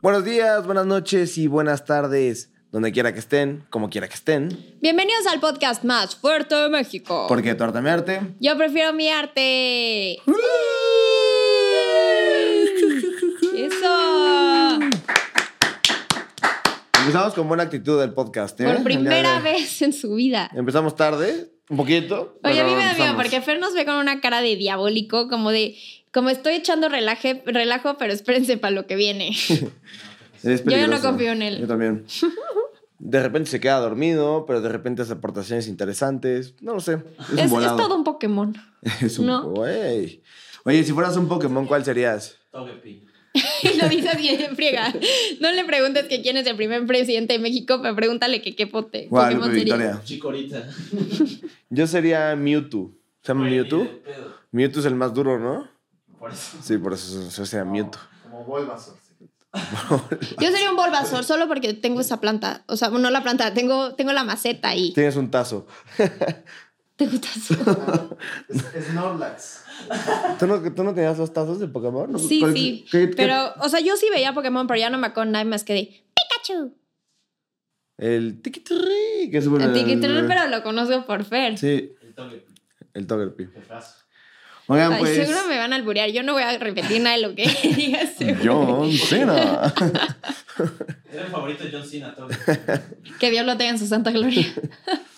Buenos días, buenas noches y buenas tardes, donde quiera que estén, como quiera que estén. Bienvenidos al podcast más fuerte de México. Porque tu arte mi arte. Yo prefiero mi arte. Eso. Empezamos con buena actitud del podcast, ¿eh? Por primera vez en su vida. Empezamos tarde, un poquito. Oye, a mí me da miedo porque Fer nos ve con una cara de diabólico, como de, como estoy echando relaje, relajo, pero espérense para lo que viene. Es Yo ya no confío en él. Yo también. De repente se queda dormido, pero de repente hace aportaciones interesantes. No lo sé. Es, un todo un Pokémon. Es un ¿no? Oye, si fueras un Pokémon, ¿cuál serías? Togepi. Y lo dice así en friega. No le preguntes que quién es el primer presidente de México, pero pregúntale que qué pote, Guadalupe Pokémon sería. Victoria. Chicorita. Yo sería Mewtwo. ¿Se llama Mewtwo? Mewtwo es el más duro, ¿no? Por eso. Sí, por eso, eso sería Mewtwo. Como Bulbasaur. Yo sería un Bulbasaur solo porque tengo esa planta. O sea, no la planta, tengo, tengo la maceta ahí. Tienes un tazo. Tengo tazo. Es Snorlax. ¿Tú no, tú no tenías los tazos de Pokémon? Sí, ¿Cuál- sí. qué- qué- Pero, o sea, yo sí veía Pokémon, pero ya no me acuerdo nada más que de Pikachu. El tiquitirri, que es bueno. El Tiquitril, pero lo conozco por Fer. Sí, El Togepi. el Togepi. Oigan, Ay, pues. seguro me van a alburear. Yo no voy a repetir nada de lo que digas. John Cena. Era el favorito de John Cena, Togepi. Que Dios lo tenga en su santa gloria.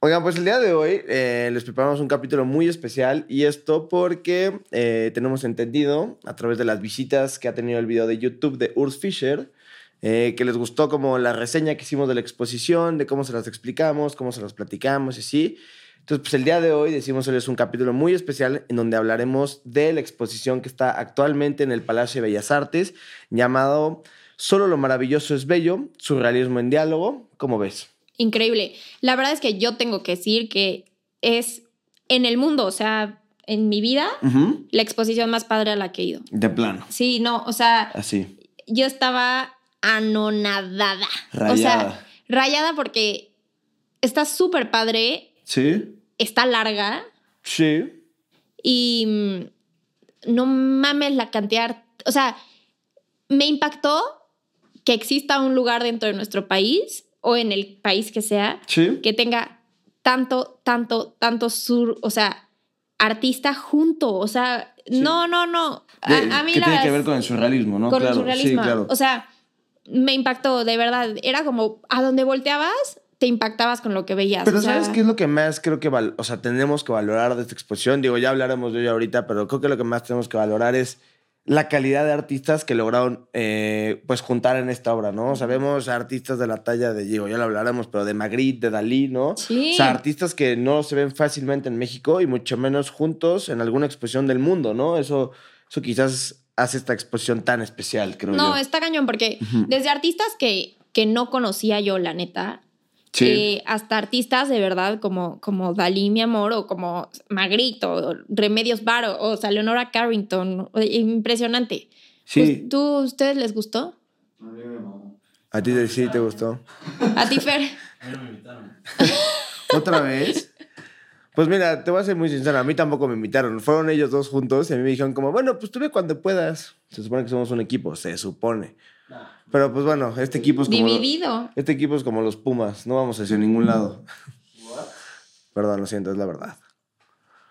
Oigan, pues el día de hoy eh, les preparamos un capítulo muy especial y esto porque eh, tenemos entendido a través de las visitas que ha tenido el video de YouTube de Urs Fischer eh, que les gustó como la reseña que hicimos de la exposición, de cómo se las explicamos, cómo se las platicamos y así. Entonces, pues el día de hoy decimos es un capítulo muy especial en donde hablaremos de la exposición que está actualmente en el Palacio de Bellas Artes llamado Solo lo maravilloso es bello, surrealismo en diálogo. ¿Cómo ves? Increíble. La verdad es que yo tengo que decir que es en el mundo, o sea, en mi vida, la exposición más padre a la que he ido. De plano. Sí, no, o sea, Así. yo estaba anonadada. O Rayada. sea, rayada porque está súper padre, Sí. está larga Sí. y mm, no mames la cantidad. O sea, me impactó que exista un lugar dentro de nuestro país o en el país que sea Sí. que tenga tanto, tanto, tanto sur, o sea, artista junto. O sea, Sí. no, no, no. A, a mí que la tiene que ver con el surrealismo, ¿no? con claro. el surrealismo. Sí, claro. O sea, me impactó, de verdad. Era como a donde volteabas, te impactabas con lo que veías. pero o sea, ¿sabes qué es lo que más creo que, o sea, tenemos que valorar de esta exposición? Digo, ya hablaremos de ello ahorita, pero creo que lo que más tenemos que valorar es la calidad de artistas que lograron, eh, pues, juntar en esta obra, ¿no? Sabemos artistas de la talla de, digo, ya lo hablaremos, pero de Magritte, de Dalí, ¿no? Sí. O sea, artistas que no se ven fácilmente en México y mucho menos juntos en alguna exposición del mundo, ¿no? Eso, eso quizás hace esta exposición tan especial, creo No, yo. está cañón, porque desde artistas que, que no conocía yo, la neta, Sí. eh, hasta artistas de verdad como, como Dalí, mi amor, o como Magritte, o Remedios Varo, o sea, Leonora Carrington. o- Impresionante. Sí. Pues, ¿Tú, ustedes les gustó? A mí me mamó. ¿A ti sí te gustó? A ti, Fer. A mí no me invitaron. ¿Otra vez? Pues mira, te voy a ser muy sincero, a mí tampoco me invitaron. Fueron ellos dos juntos y a mí me dijeron como, bueno, pues tú ve cuando puedas. Se supone que somos un equipo, se supone. Pero pues bueno, este equipo es como... Dividido. Este equipo es como los Pumas, no vamos hacia ningún lado. What? Perdón, lo siento, es la verdad.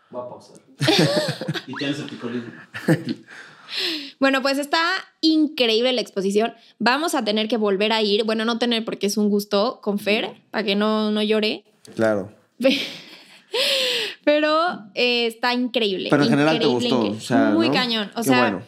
Voy a pausar. Y tienes el picolín. Bueno, pues está increíble la exposición. Vamos a tener que volver a ir. Bueno, no tener porque es un gusto con Fer, para que no, no llore. Claro. Pero eh, está increíble. Pero en general te gustó, o sea, Muy ¿no? cañón. O Qué sea, bueno.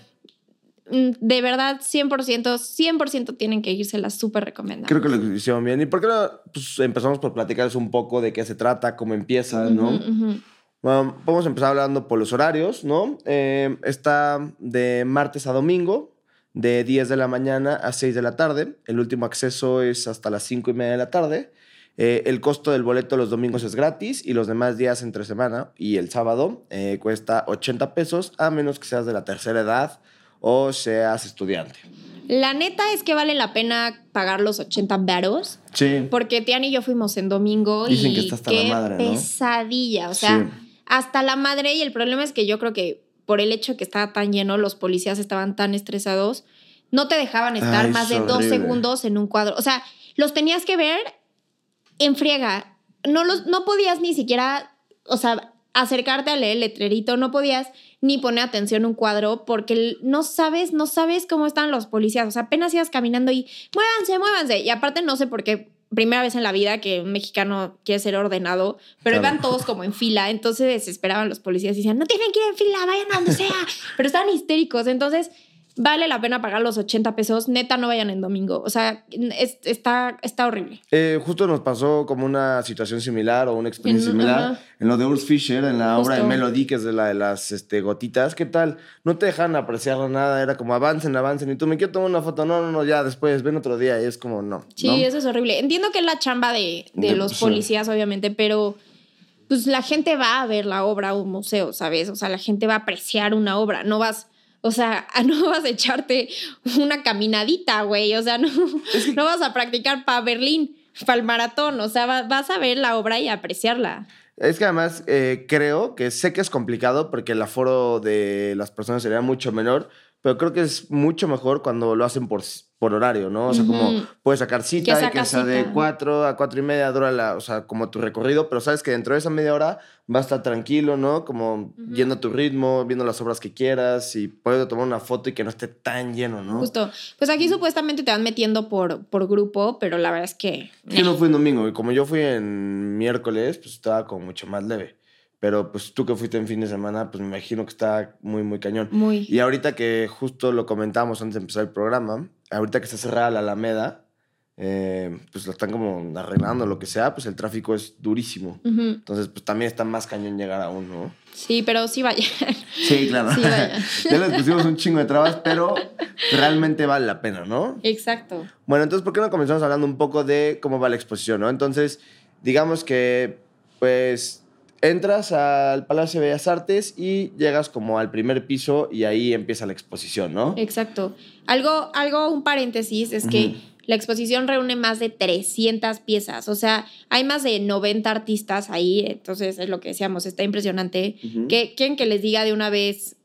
mm, de verdad, 100%, 100% tienen que irse, las súper recomendamos. Creo que lo hicieron bien. ¿Y por qué no pues, empezamos por platicarles un poco de qué se trata, cómo empieza, ¿no? Ujú, ujú. Bueno, vamos a empezar hablando por los horarios, ¿no? Eh, está de martes a domingo, de 10 de la mañana a 6 de la tarde. El último acceso es hasta las 5 y media de la tarde. Eh, el costo del boleto los domingos es gratis y los demás días entre semana y el sábado eh, cuesta 80 pesos, a menos que seas de la tercera edad o seas estudiante. La neta es que vale la pena pagar los 80 varos. Sí. Porque Tian y yo fuimos en domingo Dicen y que está hasta la qué madre, ¿no? pesadilla. O sea, Sí. hasta la madre y el problema es que yo creo que por el hecho de que estaba tan lleno, los policías estaban tan estresados, no te dejaban estar Ay, más es de dos horrible. segundos en un cuadro. O sea, los tenías que ver en friega. No, los, no podías ni siquiera, o sea, acercarte a leer el letrerito, no podías ni poner atención a un cuadro porque no sabes, no sabes cómo están los policías. O sea, apenas ibas caminando y muévanse, muévanse. Y aparte no sé por qué, primera vez en la vida que un mexicano quiere ser ordenado, pero Claro. iban todos como en fila, entonces desesperaban los policías y decían, no tienen que ir en fila, vayan a donde sea. pero estaban histéricos, entonces vale la pena pagar los 80 pesos, neta no vayan en domingo. O sea, es- está, está horrible. Eh, justo nos pasó como una situación similar o una experiencia En- similar ajá. en lo de Urs Fischer, en la obra de. Melody, que es de la de las este, gotitas. ¿Qué tal? No te dejan apreciar nada, era como avancen, avancen. Y tú me quiero tomar una foto, no, no, no, ya después, ven otro día. Y es como, no. Sí, ¿no? eso es horrible. Entiendo que es la chamba de, de De- los sí. policías, obviamente, pero pues la gente va a ver la obra a un museo, ¿sabes? O sea, la gente va a apreciar una obra, no vas, o sea, no vas a echarte una caminadita, güey, o sea, no, no vas a practicar para Berlín, para el maratón, o sea, va- vas a ver la obra y apreciarla. Es que además eh, creo que sé que es complicado porque el aforo de las personas sería mucho menor, pero creo que es mucho mejor cuando lo hacen por, por horario, ¿no? O sea, como puedes sacar cita Que y que sea de cita. 4 a 4 y media dura la, o sea, como tu recorrido, pero sabes que dentro de esa media hora vas a estar tranquilo, ¿no? Como Ujú. yendo a tu ritmo, viendo las obras que quieras y puedes tomar una foto y que no esté tan lleno, ¿no? Justo. Pues aquí supuestamente te van metiendo por, por grupo, pero la verdad es que... Yo no fui en domingo y como yo fui en miércoles, pues estaba como mucho más leve. Pero pues tú que fuiste en fin de semana, pues me imagino que está muy, muy cañón. Muy... Y ahorita que justo lo comentábamos antes de empezar el programa, ahorita que está cerrada la Alameda, eh, pues lo están como arreglando, lo que sea, pues el tráfico es durísimo. Entonces, pues también está más cañón llegar aún, ¿no? Sí, pero sí vaya. Sí, claro. Sí, vaya. ya les pusimos un chingo de trabas, pero realmente vale la pena, ¿no? Exacto. Bueno, entonces, ¿por qué no comenzamos hablando un poco de cómo va la exposición, no? Entonces, digamos que, pues, entras al Palacio de Bellas Artes y llegas como al primer piso y ahí empieza la exposición, ¿no? Exacto. Algo, algo, un paréntesis, es que la exposición reúne más de 300 piezas. O sea, hay más de 90 artistas ahí. Entonces, es lo que decíamos, está impresionante. ¿Qué, ¿Quieren que les diga de una vez?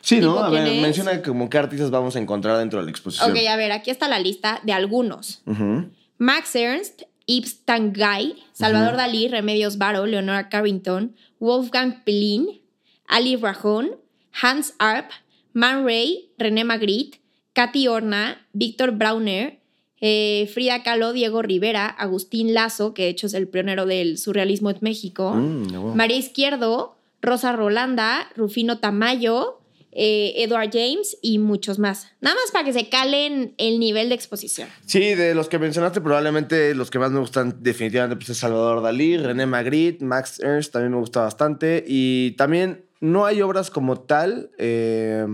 Sí, ¿no? A ver, menciona como qué artistas vamos a encontrar dentro de la exposición. Ok, a ver, aquí está la lista de algunos. Max Ernst, Yves Tanguy, Salvador. Dalí, Remedios Varo, Leonora Carrington, Wolfgang Pelin, Ali Rajón, Hans Arp, Man Ray, René Magritte, Katy Horna, Víctor Brauner, eh, Frida Kahlo, Diego Rivera, Agustín Lazo, que de hecho es el pionero del surrealismo en México, Mm. María Izquierdo, Rosa Rolanda, Rufino Tamayo, eh, Edward James y muchos más. Nada más para que se calen el nivel de exposición. Sí, de los que mencionaste, probablemente los que más me gustan definitivamente pues, es Salvador Dalí, René Magritte, Max Ernst, también me gusta bastante. Y también no hay obras como tal, eh,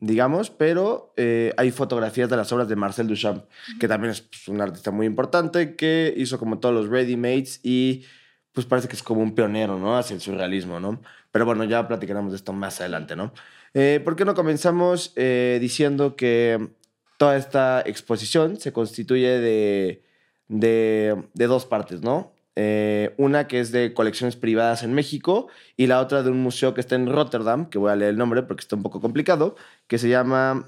digamos, pero eh, hay fotografías de las obras de Marcel Duchamp, que también es pues, un artista muy importante, que hizo como todos los ready-mates y pues parece que es como un pionero, ¿no? Hacia el surrealismo, ¿no? Pero bueno, ya platicaremos de esto más adelante, ¿no? Eh, ¿Por qué no comenzamos eh, diciendo que toda esta exposición se constituye de, de, dos partes, ¿no? Eh, una que es de colecciones privadas en México y la otra de un museo que está en Rotterdam, que voy a leer el nombre porque está un poco complicado, que se llama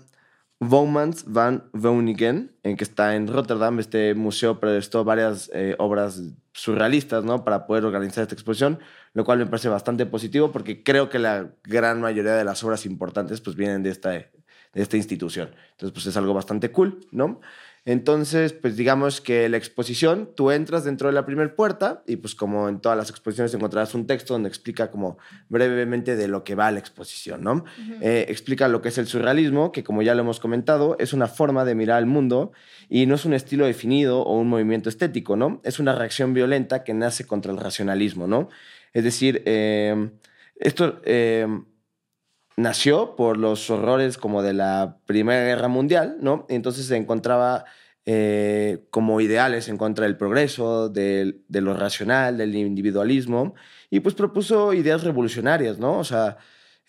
Womans van Veunigen, en que está en Rotterdam. Este museo prestó varias eh, obras surrealistas, ¿no? Para poder organizar esta exposición, lo cual me parece bastante positivo porque creo que la gran mayoría de las obras importantes pues vienen de esta, de esta institución. Entonces, pues es algo bastante cool, ¿no? Entonces, pues digamos que la exposición, tú entras dentro de la primera puerta y pues como en todas las exposiciones encontrarás un texto donde explica como brevemente de lo que va la exposición, ¿no? Eh, explica lo que es el surrealismo, que como ya lo hemos comentado, es una forma de mirar al mundo y no es un estilo definido o un movimiento estético, ¿no? Es una reacción violenta que nace contra el racionalismo, ¿no? Es decir, eh, esto eh, nació por los horrores como de la Primera Guerra Mundial, ¿no? Entonces se encontraba eh, como ideales en contra del progreso, del- de lo racional, del individualismo, y pues propuso ideas revolucionarias, ¿no? O sea,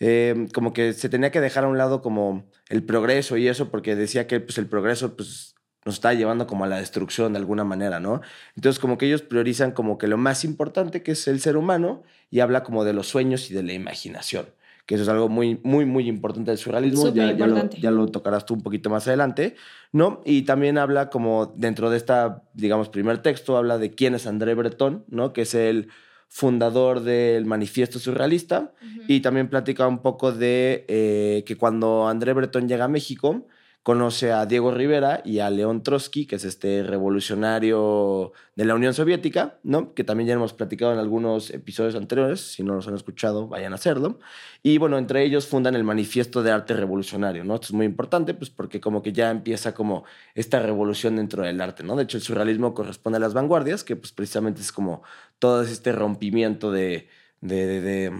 eh, como que se tenía que dejar a un lado como el progreso y eso, porque decía que pues, el progreso pues, nos está llevando como a la destrucción de alguna manera, ¿no? Entonces como que ellos priorizan como que lo más importante que es el ser humano y habla como de los sueños y de la imaginación, que eso es algo muy, muy, muy importante del surrealismo, ya, ya, lo, ya lo tocarás tú un poquito más adelante, ¿no? Y también habla como dentro de esta, digamos, primer texto, habla de quién es André Breton, ¿no? Que es el fundador del manifiesto surrealista y también platica un poco de eh, que cuando André Breton llega a México, conoce a Diego Rivera y a León Trotsky, que es este revolucionario de la Unión Soviética, ¿no? Que también ya hemos platicado en algunos episodios anteriores, si no los han escuchado, vayan a hacerlo. Y bueno, entre ellos fundan el Manifiesto de Arte Revolucionario, ¿no? Esto es muy importante, pues porque como que ya empieza como esta revolución dentro del arte, ¿no? De hecho, el surrealismo corresponde a las vanguardias, que pues precisamente es como todo este rompimiento de, de, de- de,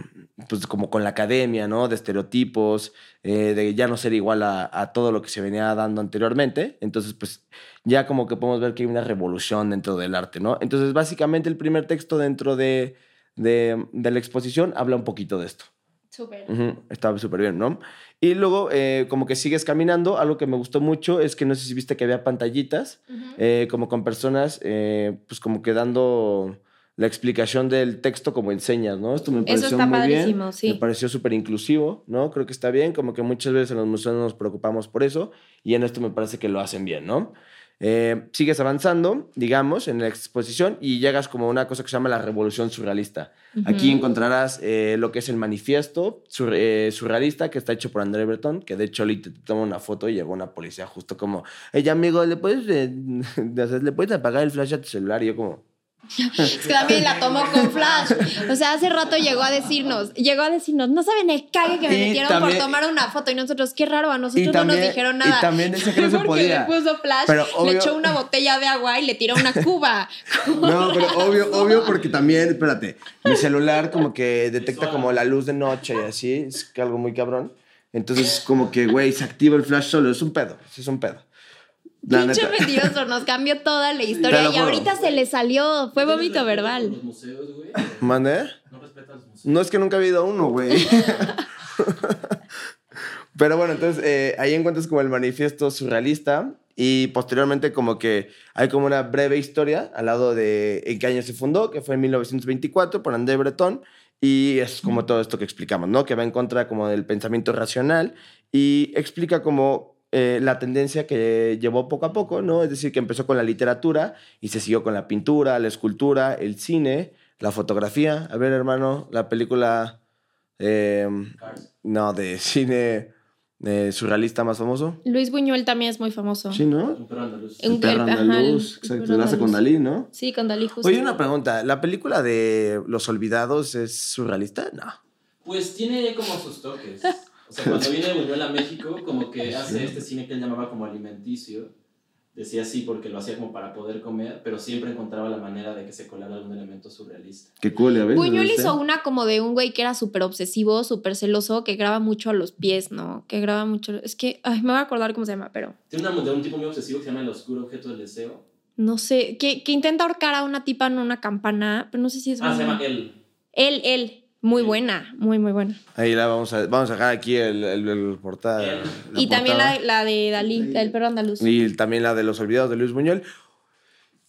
pues como con la academia, ¿no? De estereotipos, eh, de ya no ser igual a, a todo lo que se venía dando anteriormente. Entonces, pues ya como que podemos ver que hay una revolución dentro del arte, ¿no? Entonces, básicamente el primer texto dentro de, de, la exposición habla un poquito de esto. Súper. Ujú, Está súper bien, ¿no? Y luego, eh, como que sigues caminando, algo que me gustó mucho es que no sé si viste que había pantallitas, eh, como con personas, pues como que dando la explicación del texto como enseñas, ¿no? Esto me Eso pareció está muy bien, sí. me pareció súper inclusivo, ¿no? Creo que está bien, como que muchas veces en los museos no nos preocupamos por eso y en esto me parece que lo hacen bien, ¿no? Eh, sigues avanzando, digamos, en la exposición y llegas como a una cosa que se llama la revolución surrealista. Aquí encontrarás eh, lo que es el manifiesto sur- eh, surrealista que está hecho por André Breton, que de hecho te toma una foto y llegó una policía justo como, ella amigo, ¿le puedes, ¿le puedes apagar el flash a tu celular? Y yo como, Es que también la tomó con flash. O sea, hace rato llegó a decirnos, llegó a decirnos, no saben el cague que me Y metieron también- por tomar una foto y nosotros, qué raro, a nosotros Y no nos dijeron y nada. también decía que no se Porque podía. le puso flash, Pero le echó una botella de agua y le tiró una cuba. No, pero obvio, obvio, porque también, espérate, mi celular como que detecta como la luz de noche y así, es algo muy cabrón. Entonces, como que, güey, se activa el flash solo, es un pedo, es un pedo. La Pinche neta. mentiroso, nos cambió toda la historia y ahorita se le salió, fue vómito ¿No verbal. Los museos, güey. ¿Mande? No respetas los museos. No es que nunca ha habido uno, güey. Pero bueno, entonces eh, ahí encuentras como el manifiesto surrealista y posteriormente como que hay como una breve historia al lado de en qué año se fundó, que fue en 1924 por André Breton y es como todo esto que explicamos, ¿no? Que va en contra como del pensamiento racional y explica como eh, la tendencia que llevó poco a poco, ¿no? Es decir, que empezó con la literatura y se siguió con la pintura, la escultura, el cine, la fotografía. A ver, hermano, la película... eh, no, de cine eh, surrealista más famoso. Luis Buñuel también es muy famoso. Sí, ¿no? Un perro andaluz. Un- perro andaluz, exacto. Lo hace con. Dalí, ¿no? Sí, con Dalí justo. Oye, una pregunta. ¿La película de Los Olvidados es surrealista? No. Pues tiene como sus toques. O sea, cuando viene Buñuel a México, como que hace este cine que él llamaba como alimenticio. Decía así porque lo hacía como para poder comer, pero siempre encontraba la manera de que se colara algún elemento surrealista. Qué cool, ¿ya ves? Buñuel hizo una como de un güey que era súper obsesivo, súper celoso, que graba mucho a los pies, ¿no? Que graba mucho. Es que, ay, me voy a acordar cómo se llama, pero Tiene una de un tipo muy obsesivo que se llama El Oscuro Objeto del Deseo. no sé. Que, que intenta ahorcar a una tipa en una campana, pero no sé si es Ah, se llama El. Él, él. Muy buena, muy, muy buena. Ahí la vamos a, vamos a dejar aquí el, el, el portada. El- la y también la, la de Dalí, la del perro andaluz. Y también la de Los Olvidados de Luis Buñuel.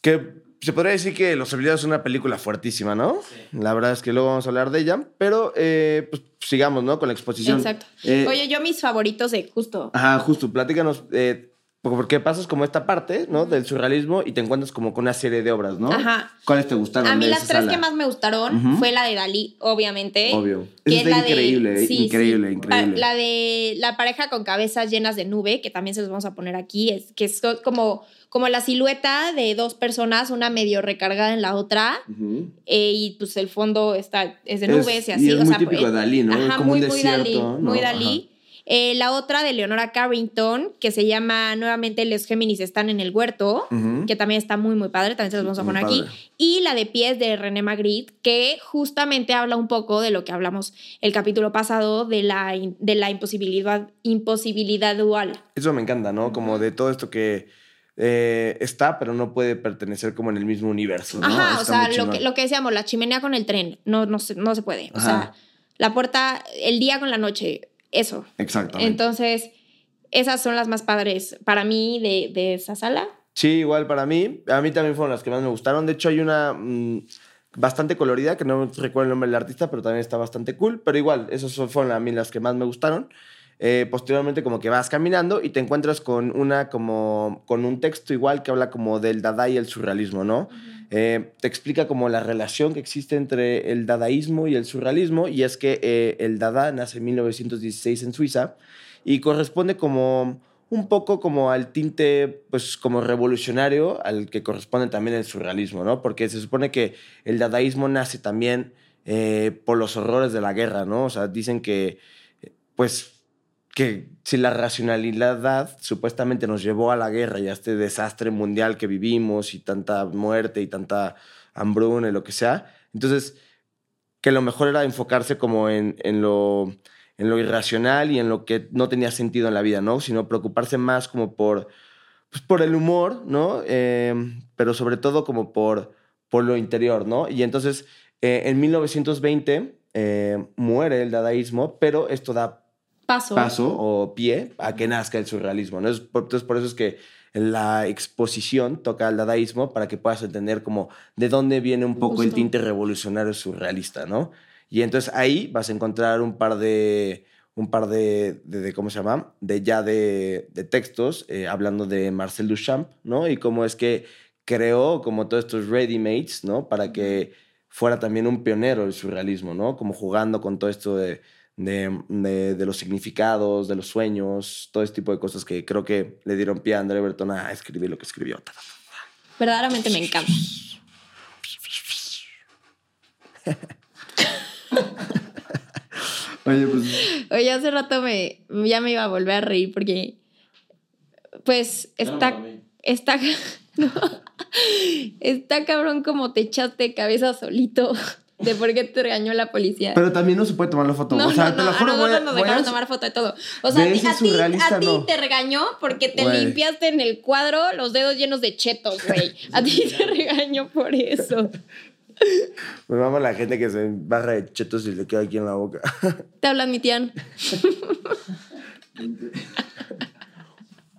Que se podría decir que Los Olvidados es una película fuertísima, ¿no? Sí. La verdad es que luego vamos a hablar de ella. Pero eh, pues sigamos, ¿no? Con la exposición. Exacto. Eh, Oye, yo mis favoritos de justo. Ajá, justo, platícanos, eh, porque pasas como esta parte, ¿no? Del surrealismo y te encuentras como con una serie de obras, ¿no? Ajá. ¿Cuáles te gustaron? A mí las tres sala? que más me gustaron fue la de Dalí, obviamente. Obvio. que es de- increíble, sí, increíble, sí. increíble. La de la pareja con cabezas llenas de nube, que también se los vamos a poner aquí, es que es como, como la silueta de dos personas, una medio recargada en la otra, eh, y pues el fondo está, es de Es- nubes y así. y es o muy sea, típico de Dalí, ¿no? Ajá, Es como muy, un muy desierto, Dalí, ¿no? muy Ajá. Eh, la otra de Leonora Carrington, que se llama nuevamente Los Géminis están en el huerto, que también está muy, muy padre, también se los vamos a poner aquí. Y la de pies de René Magritte, que justamente habla un poco de lo que hablamos el capítulo pasado, de la, de la imposibilidad, imposibilidad dual. Eso me encanta, ¿no? Como de todo esto que eh, está, pero no puede pertenecer como en el mismo universo, ¿no? Ajá, Está o sea, lo que, lo que decíamos, la chimenea con el tren, no, no, se, no se puede. O sea, la puerta, el día con la noche, eso. Exactamente. Entonces, esas son las más padres para mí de, de esa sala. Sí, igual para mí. A mí también fueron las que más me gustaron. De hecho, hay una mm, bastante colorida, que no recuerdo el nombre del artista, pero también está bastante cool. Pero igual, esas fueron a mí las que más me gustaron. Eh, posteriormente, como que vas caminando y te encuentras con una como con un texto igual que habla como del dada y el surrealismo, ¿no? Eh, te explica como la relación que existe entre el dadaísmo y el surrealismo y es que eh, el dada nace en 1916 en Suiza y corresponde como un poco como al tinte pues como revolucionario al que corresponde también el surrealismo, ¿no? Porque se supone que el dadaísmo nace también eh, por los horrores de la guerra, ¿no? O sea, dicen que pues que si la racionalidad supuestamente nos llevó a la guerra y a este desastre mundial que vivimos y tanta muerte y tanta hambruna y lo que sea, entonces que lo mejor era enfocarse como en, en lo, en lo irracional y en lo que no tenía sentido en la vida, ¿no? Sino preocuparse más como por, pues por el humor, ¿no? Eh, pero sobre todo como por, por lo interior, ¿no? Y entonces eh, en 1920 eh, muere el dadaísmo, pero esto da Paso. paso o pie a que nazca el surrealismo. ¿no? Es por- Entonces, por eso es que la exposición toca el dadaísmo para que puedas entender como de dónde viene un poco el tinte revolucionario surrealista, ¿no? Y entonces ahí vas a encontrar un par de, un par de, de- de- ¿cómo se llama? De ya de, de textos eh, hablando de Marcel Duchamp, ¿no? Y cómo es que creó como todos estos ready-mates, ¿no? Para que fuera también un pionero del surrealismo, ¿no? Como jugando con todo esto de, de, de- de los significados, de los sueños, todo este tipo de cosas que creo que le dieron pie a André Breton a escribir lo que escribió. Verdaderamente me encanta. Oye, pues... Oye, hace rato me, ya me iba a volver a reír porque, pues, no está, está, no, está cabrón como te echaste cabeza solito de por qué te regañó la policía. Pero también no se puede tomar la foto. no, o sea, no, te no, lo juro, nosotros nos voy a- dejaron tomar foto de todo. O sea, a ti, a ti, no. te regañó porque te Güey. limpiaste en el cuadro los dedos llenos de chetos, güey. A ti te regañó por eso. Me mama la gente que se barra de chetos y le queda aquí en la boca. Te hablan, mi tía.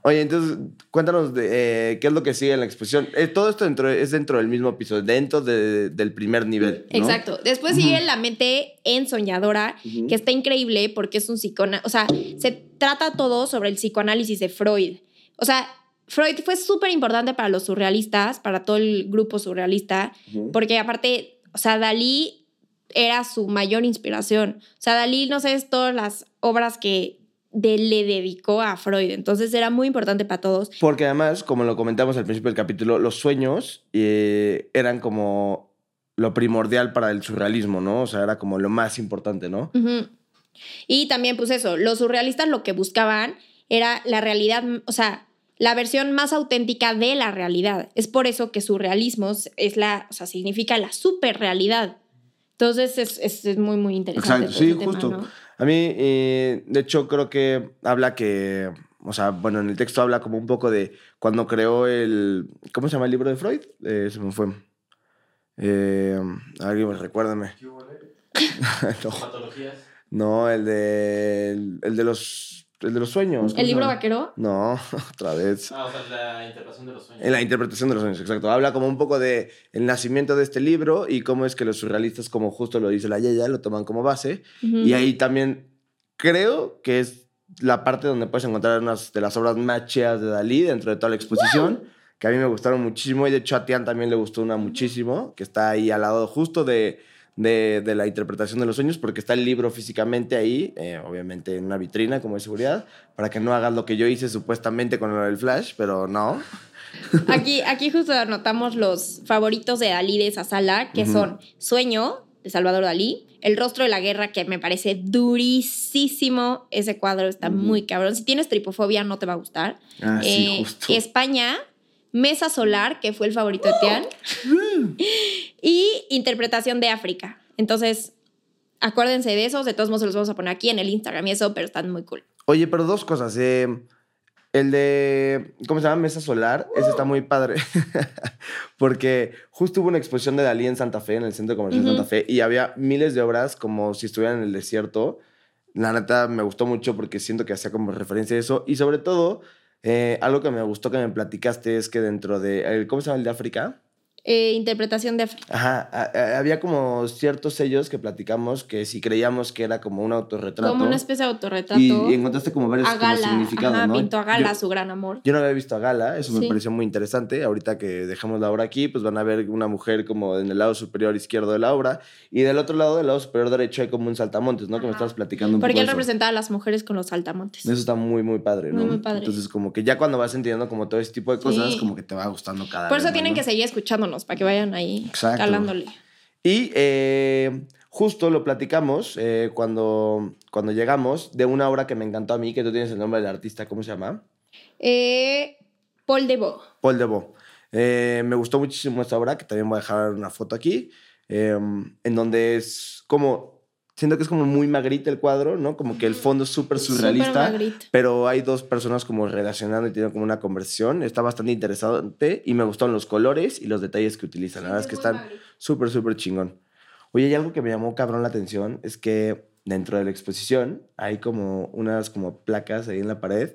Oye, entonces, cuéntanos de, eh, qué es lo que sigue en la exposición. Eh, todo esto dentro, es dentro del mismo episodio, dentro de- del primer nivel. ¿no? Exacto. Después sigue la mente en soñadora, Ujú. que está increíble porque es un psicona, o sea, se trata todo sobre el psicoanálisis de Freud. O sea, Freud fue súper importante para los surrealistas, para todo el grupo surrealista, porque aparte, o sea, Dalí era su mayor inspiración. O sea, Dalí, no sé, es todas las obras que de- le dedicó a Freud. Entonces era muy importante para todos. Porque además, como lo comentamos al principio del capítulo, los sueños eh, eran como lo primordial para el surrealismo, ¿no? O sea, era como lo más importante, ¿no? Y también, pues eso, los surrealistas lo que buscaban era la realidad, o sea, la versión más auténtica de la realidad. Es por eso que surrealismo es la, o sea, significa la superrealidad. Entonces es, es, es muy, muy interesante. Exacto, sí, tema, justo. ¿no? A mí, eh, de hecho, creo que habla que, o sea, bueno, en el texto habla como un poco de cuando creó el, ¿cómo se llama el libro de Freud? Eh, se me fue. Eh, alguien recuérdame. ¿Qué no, Patologías. no, el de, el de los, el de los sueños. ¿cómo ¿El libro vaquero? No, otra vez. Ah, o sea, la interpretación de los sueños. En la interpretación de los sueños, exacto. Habla como un poco de el nacimiento de este libro y cómo es que los surrealistas, como justo lo dice la Yaya, lo toman como base. Y ahí también creo que es la parte donde puedes encontrar unas de las obras más chidas de Dalí dentro de toda la exposición, que a mí me gustaron muchísimo y de hecho a Tian también le gustó una muchísimo, que está ahí al lado justo de, de, de la interpretación de los sueños, porque está el libro físicamente ahí, eh, obviamente en una vitrina como de seguridad, para que no hagas lo que yo hice supuestamente con el flash, pero no. Aquí, aquí justo anotamos los favoritos de Dalí de esa sala, que son Sueño, de Salvador Dalí, El rostro de la guerra, que me parece durísimo ese cuadro, está muy cabrón. Si tienes tripofobia, no te va a gustar. Ah, sí, Eh, justo. España, Mesa Solar, que fue el favorito de Tian, y Interpretación de África. Entonces, acuérdense de esos, de todos modos se los vamos a poner aquí en el Instagram y eso, pero están muy cool. Oye, pero dos cosas. eh, el de, ¿cómo se llama? Mesa Solar, ese está muy padre. Porque justo hubo una exposición de Dalí en Santa Fe, en el Centro Comercial. Santa Fe, y había miles de obras como si estuvieran en el desierto. La neta me gustó mucho porque siento que hacía como referencia a eso. Y sobre todo, Eh, algo que me gustó que me platicaste es que dentro de, ¿cómo se llama el de África? Eh, interpretación de África. Ajá, a- a- había como ciertos sellos que platicamos que si creíamos que era como un autorretrato. Como una especie de autorretrato. y, y encontraste como varios a como Gala. significados, Ajá, ¿no? pintó a Gala, Yo- su gran amor. Yo no había visto a Gala, eso me Sí. pareció muy interesante. Ahorita que dejamos la obra aquí, pues van a ver una mujer como en el lado superior izquierdo de la obra y del otro lado, del lado superior derecho, hay como un saltamontes, ¿no? Que me Ajá. estabas platicando un Porque poco él eso. representaba a las mujeres con los saltamontes. Eso está muy, muy padre, ¿no? Muy, muy padre. Entonces, como que ya cuando vas entendiendo como todo ese tipo de cosas, Sí. como que te va gustando cada Por vez eso más, tienen ¿no? que seguir escuchándonos para que vayan ahí Exacto. calándole. Y eh, justo lo platicamos eh, cuando, cuando llegamos de una obra que me encantó a mí, que tú tienes el nombre del artista, ¿cómo se llama? Eh, Paul Debo. Paul Debo. Eh, me gustó muchísimo esta obra, que también voy a dejar una foto aquí, en donde es como, siento que es como muy magrita el cuadro, ¿no? Como que el fondo es súper surrealista. Pero hay dos personas como relacionando y tienen como una conversión. Está bastante interesante y me gustaron los colores y los detalles que utilizan. La verdad es que están súper, súper chingón. Oye, y algo que me llamó cabrón la atención es que dentro de la exposición hay como unas como placas ahí en la pared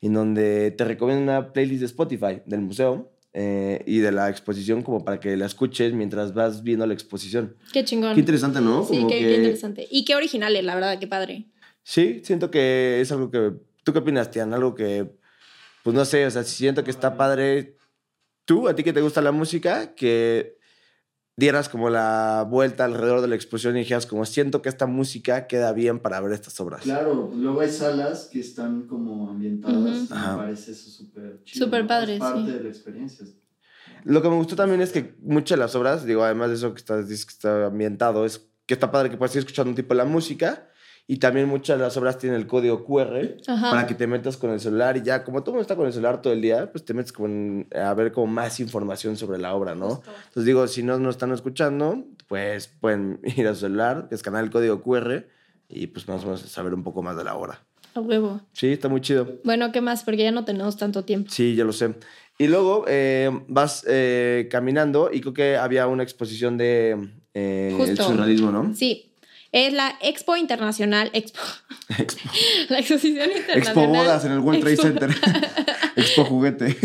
en donde te recomiendan una playlist de Spotify del museo eh, y de la exposición como para que la escuches mientras vas viendo la exposición. Qué chingón. Qué interesante, ¿no? Sí, Como qué, qué interesante. Y qué originales, la verdad, qué padre. Sí, siento que es algo que... ¿Tú qué opinas, Tian? Algo que, pues no sé, o sea, siento que está padre. Tú, a ti que te gusta la música, que dieras como la vuelta alrededor de la exposición y dijeras como, siento que esta música queda bien para ver estas obras. Claro, luego hay salas que están como ambientadas. Ajá. Me parece eso súper chido. Súper ¿no? padre, Es parte sí. de la experiencia. Lo que me gustó también es que muchas de las obras, digo, además de eso que está, que está ambientado, es que está padre que puedas ir escuchando un tipo de la música y también muchas de las obras tienen el código QR Ajá. para que te metas con el celular y ya, como todo mundo está con el celular todo el día, pues te metes con, a ver como más información sobre la obra, ¿no? Justo. Entonces digo, si no nos están escuchando, pues pueden ir a su celular, escanear el código QR y pues más o menos saber un poco más de la obra. A huevo. Sí, está muy chido. Bueno, ¿qué más? Porque ya no tenemos tanto tiempo. Sí, ya lo sé. Y luego eh, vas eh, caminando y creo que había una exposición de eh, el surrealismo, ¿no? Sí. Es la Expo Internacional. Expo. Expo, La exposición internacional. Expo Bodas en el World Trade Expo- Center. Expo Juguete.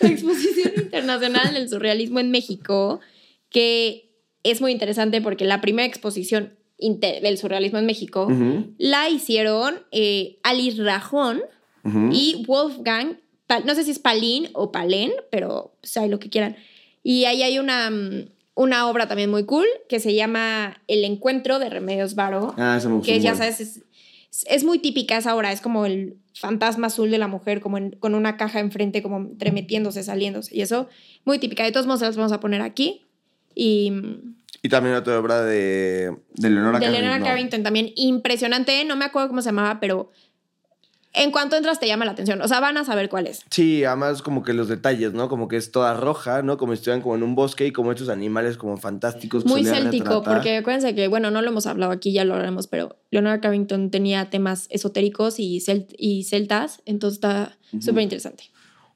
La Exposición Internacional del Surrealismo en México, que es muy interesante porque la primera exposición del surrealismo en México la hicieron eh, Alice Rajón y Wolfgang, no sé si es Palin o Palén, pero pues, ahí lo que quieran. Y ahí hay una, mm, una obra también muy cool que se llama El Encuentro de Remedios Varo, Ah, eso me gustó. que ya sabes, es, es muy típica esa obra, es como el fantasma azul de la mujer, como en- con una caja enfrente, como entremetiéndose, saliéndose, y eso, muy típica. De todos modos, las vamos a poner aquí. Y mm, Y también otra obra de, de Leonora de Carrington. Carrington también, impresionante, no me acuerdo cómo se llamaba, pero en cuanto entras te llama la atención, o sea, van a saber cuál es. Sí, además como que los detalles, ¿no? Como que es toda roja, ¿no? Como si estuvieran como en un bosque y como estos animales como fantásticos. que Muy céltico, porque acuérdense que, bueno, no lo hemos hablado aquí, ya lo hablaremos, pero Leonard Carrington tenía temas esotéricos y, celt- y celtas, entonces está Ujú. súper interesante.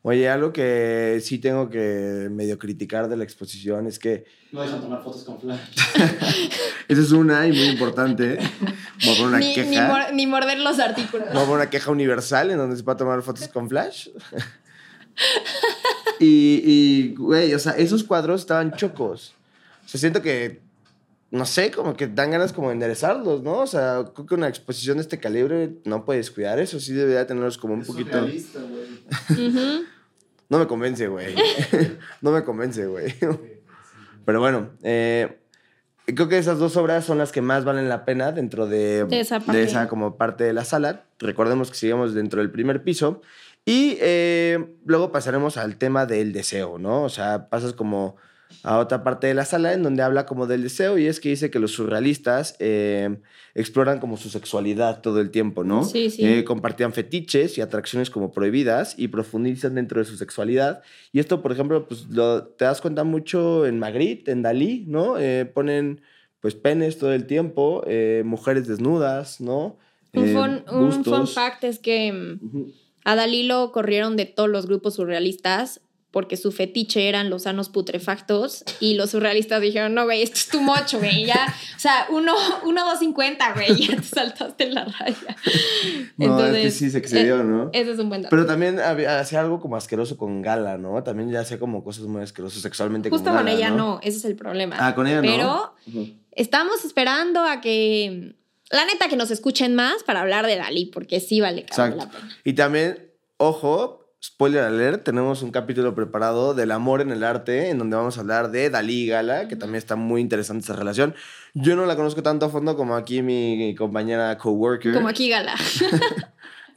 Oye, algo que sí tengo que medio criticar de la exposición es que No dejan tomar fotos con flash. esa es una y muy importante. Voy a poner una Ni, ni queja. mor- ni morder los artículos. Voy a poner una queja universal en donde se puede tomar fotos con flash. y, y, güey, o sea, esos cuadros estaban chocos. O sea, siento que, no sé, como que dan ganas como de enderezarlos, ¿no? O sea, creo que una exposición de este calibre no puedes cuidar eso. Sí debería tenerlos como un Es poquito... surrealista, güey. No me convence, güey. no me convence, güey. Pero bueno, eh, creo que esas dos obras son las que más valen la pena dentro de, De esa como parte de la sala. Recordemos que seguimos dentro del primer piso. Y eh, luego pasaremos al tema del deseo, ¿no? O sea, pasas como a otra parte de la sala en donde habla como del deseo y es que dice que los surrealistas eh, exploran como su sexualidad todo el tiempo, ¿no? Sí, sí. Eh, compartían fetiches y atracciones como prohibidas y profundizan dentro de su sexualidad. Y esto, por ejemplo, pues lo, te das cuenta mucho en Magritte, en Dalí, ¿no? Eh, ponen pues penes todo el tiempo, eh, mujeres desnudas, ¿no? Un, fun, un fun bustos. fact es que mm, a Dalí lo corrieron de todos los grupos surrealistas porque su fetiche eran los sanos putrefactos y los surrealistas dijeron, no, güey, esto es tu mocho, güey, ya, o sea, uno, uno, dos cincuenta, güey, ya te saltaste en la raya. No, es que sí se excedió, ¿no? Ese es un buen dato. Pero también hacía algo como asqueroso con Gala, ¿no? También ya hacía como cosas muy asquerosas sexualmente Justo con con Gala, ella no, ese es el problema. Ah, con ella no. Pero estamos esperando a que, la neta, que nos escuchen más para hablar de Dalí, porque sí vale la pena. Y también, ojo, spoiler alert, tenemos un capítulo preparado del amor en el arte, en donde vamos a hablar de Dalí y Gala, que también está muy interesante esa relación. Yo no la conozco tanto a fondo como aquí mi compañera coworker. Como aquí Gala.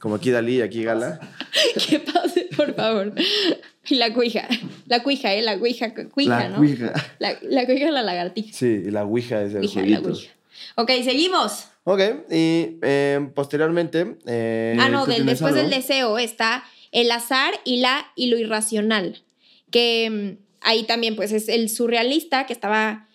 Como aquí Dalí y aquí Gala. que pase, por favor. Y la cuija. La cuija, ¿eh? La cuija, cuija, la ¿no? Ouija. La, la cuija es la lagartija. Sí, y la Ouija es el Cuija, la cuija. Ok, seguimos. Ok, y eh, posteriormente... eh, ah, no, ¿tú del, después del algo? deseo está el azar y la y lo irracional. Que mm, ahí también, pues, es el surrealista que estaba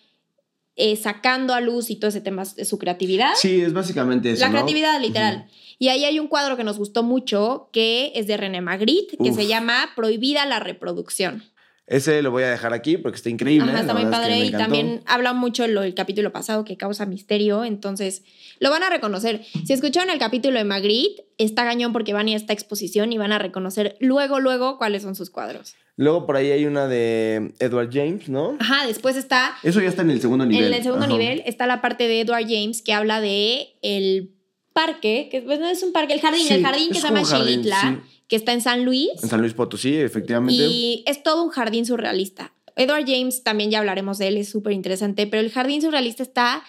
eh, sacando a luz y todo ese tema de su creatividad. Sí, es básicamente eso, La ¿no? creatividad, literal. Y ahí hay un cuadro que nos gustó mucho, que es de René Magritte, que Uf. se llama Prohibida la reproducción. Ese lo voy a dejar aquí porque está increíble. Ajá, está muy verdad es que padre y también habla mucho lo del capítulo pasado que causa misterio, entonces lo van a reconocer. Si escucharon el capítulo de Magritte, está gañón porque van a ir a esta exposición y van a reconocer luego, luego cuáles son sus cuadros. Luego por ahí hay una de Edward James, ¿no? Ajá, después está, Eso ya está en el segundo nivel. en el segundo Ajá. nivel, está la parte de Edward James que habla de el parque, que pues no es un parque, el jardín, Sí, el jardín que es se llama que está en San Luis. En San Luis Potosí, efectivamente. Y es todo un jardín surrealista. Edward James, también ya hablaremos de él, es súper interesante, pero el jardín surrealista está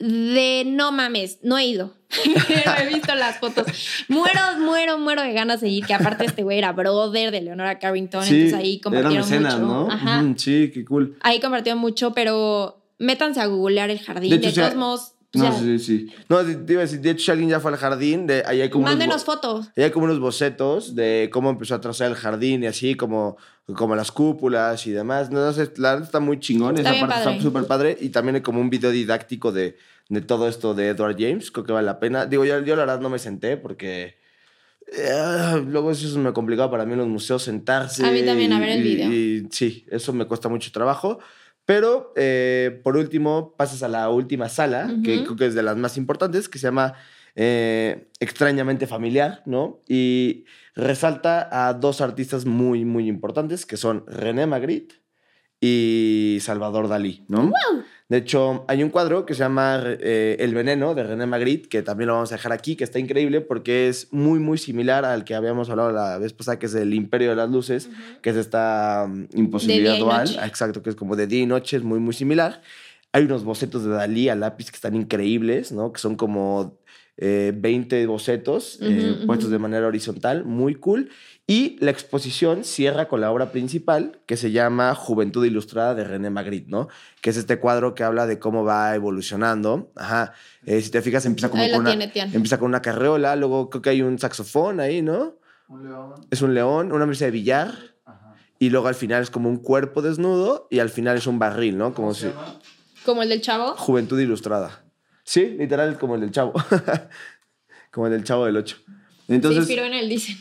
de no mames, no he ido. No he visto las fotos. Muero, muero, muero de ganas de ir, que aparte este güey era brother de Leonora Carrington, sí, entonces ahí compartieron mecenas, mucho. ¿no? Ajá. Sí, qué cool. Ahí compartieron mucho, pero métanse a googlear el jardín. De De, hecho, o sea, todos modos, No, sea, sí, sí. No, te iba a decir, de hecho, si alguien ya fue al jardín, de, ahí hay como mándenos fotos. ahí hay como unos bocetos de cómo empezó a trazar el jardín y así, como, como las cúpulas y demás. No, no sé, la verdad está muy chingón. Está Esa parte padre. está súper padre. Y también hay como un video didáctico de, de todo esto de Edward James. Creo que vale la pena. Digo, yo, yo la verdad no me senté porque... eh, luego eso es muy complicado para mí en los museos sentarse. A mí también, a ver el y- video. y sí, eso me cuesta mucho trabajo. Pero eh, por último, pasas a la última sala, que creo que es de las más importantes, que se llama eh, Extrañamente Familiar, ¿no? Y resalta a dos artistas muy, muy importantes, que son René Magritte y Salvador Dalí, ¿no? De hecho, hay un cuadro que se llama eh, El Veneno de René Magritte, que también lo vamos a dejar aquí, que está increíble porque es muy, muy similar al que habíamos hablado la vez pasada, que es el Imperio de las Luces, que es esta mm, imposibilidad dual. Exacto, que es como de día y noche, es muy, muy similar. Hay unos bocetos de Dalí a lápiz que están increíbles, ¿no? Que son como eh, 20 bocetos eh, Ujú, puestos ujú. de manera horizontal, muy cool. Y la exposición cierra con la obra principal que se llama Juventud Ilustrada de René Magritte, ¿no? Que es este cuadro que habla de cómo va evolucionando. Ajá. Eh, si te fijas, empieza como con una, tiene, empieza con una carreola, luego creo que hay un saxofón ahí, ¿no? Un león. Es un león, una mesa de billar, Ajá. y luego al final es como un cuerpo desnudo, y al final es un barril, ¿no? Como ¿Cómo si... Como el del chavo. Juventud Ilustrada. Sí, literal, como el del chavo. como el del chavo del 8. Se Entonces, inspiró en él, dicen.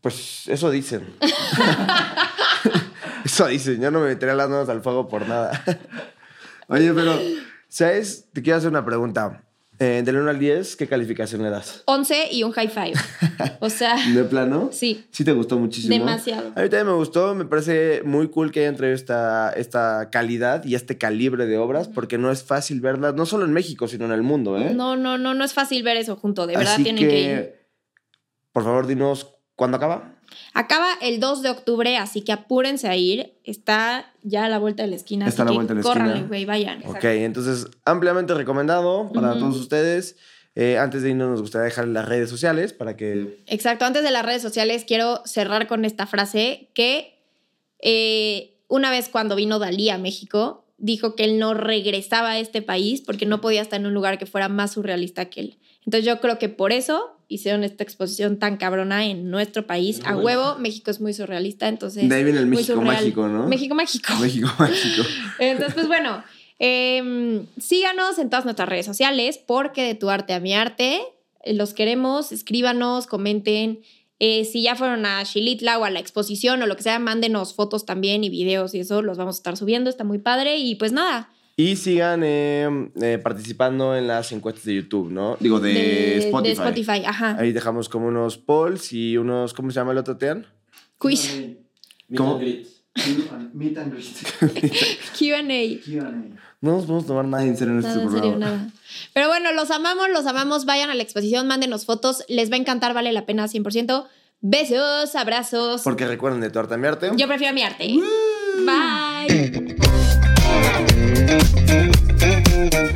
pues eso dicen. eso dicen. Yo no me metería las manos al fuego por nada. Oye, pero, ¿sabes? Te quiero hacer una pregunta. Eh, del 1 al 10, ¿qué calificación le das? 11 y un high five. O sea, ¿De plano? sí. Sí te gustó muchísimo. Demasiado. A mí también me gustó, me parece muy cool que hayan traído esta, esta calidad y este calibre de obras, porque no es fácil verlas, no solo en México, sino en el mundo, ¿eh? No, no, no, no es fácil ver eso junto. De verdad Así tienen que... ir. Por favor, dinos, ¿cuándo acaba? Acaba el 2 de octubre, así que apúrense a ir. Está ya a la vuelta de la esquina. Está a la que vuelta de la esquina. córranle, güey, vayan. Ok, entonces, ampliamente recomendado para todos ustedes. Eh, antes de irnos, nos gustaría dejar las redes sociales para que... Exacto. Antes de las redes sociales, quiero cerrar con esta frase que eh, una vez cuando vino Dalí a México, dijo que él no regresaba a este país porque no podía estar en un lugar que fuera más surrealista que él. Entonces yo creo que por eso hicieron esta exposición tan cabrona en nuestro país. A huevo, México es muy surrealista, entonces... De ahí viene el México surreal. mágico, ¿no? México mágico. México mágico. Entonces, pues bueno, em, síganos en todas nuestras redes sociales porque de tu arte a mi arte, eh, los queremos, escríbanos, comenten Eh, si ya fueron a Xilitla o a la exposición o lo que sea, mándenos fotos también y videos y eso los vamos a estar subiendo. Está muy padre. Y pues nada, Y sigan eh, eh, participando en las encuestas de YouTube, ¿no? Digo, de, Spotify. de Spotify, ajá. Ahí dejamos como unos polls y unos, ¿cómo se llama el otro, Tean? Quiz, Meet ¿Cómo? and greet. Meet and greet. QA. Q&A. No nos podemos tomar nada en serio en este en programa. serio, nada. Pero bueno, los amamos, los amamos. Vayan a la exposición, mándenos fotos. Les va a encantar, vale la pena 100%. Besos, abrazos. Porque recuerden de tu arte a mi arte. Yo prefiero mi arte. Bye. Thank you.